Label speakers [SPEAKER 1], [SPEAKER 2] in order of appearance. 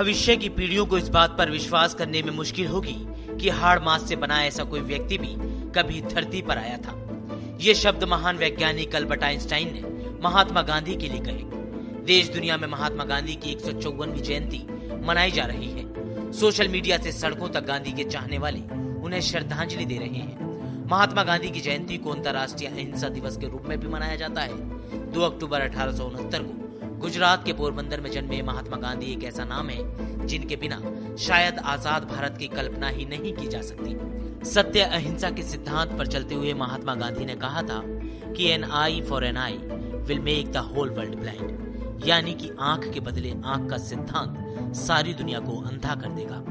[SPEAKER 1] भविष्य की पीढ़ियों को इस बात पर विश्वास करने में मुश्किल होगी कि हाड़ मास से बना ऐसा कोई व्यक्ति भी कभी धरती पर आया था। ये शब्द महान वैज्ञानिक अल्बर्ट आइंस्टाइन ने महात्मा गांधी के लिए कहे। देश दुनिया में महात्मा गांधी की एक जयंती मनाई जा रही है। सोशल मीडिया से सड़कों तक गांधी के चाहने वाले उन्हें श्रद्धांजलि दे रहे हैं। महात्मा गांधी की जयंती को अंतर्राष्ट्रीय अहिंसा दिवस के रूप में भी मनाया जाता है। दो अक्टूबर अठारह को गुजरात के पोरबंदर में जन्मे महात्मा गांधी एक ऐसा नाम है, जिनके बिना शायद आज़ाद भारत की कल्पना ही नहीं की जा सकती। सत्य अहिंसा के सिद्धांत पर चलते हुए महात्मा गांधी ने कहा था कि an eye for an eye will make the whole world blind यानी कि आँख के बदले आँख का सिद्धांत सारी दुनिया को अंधा कर देगा।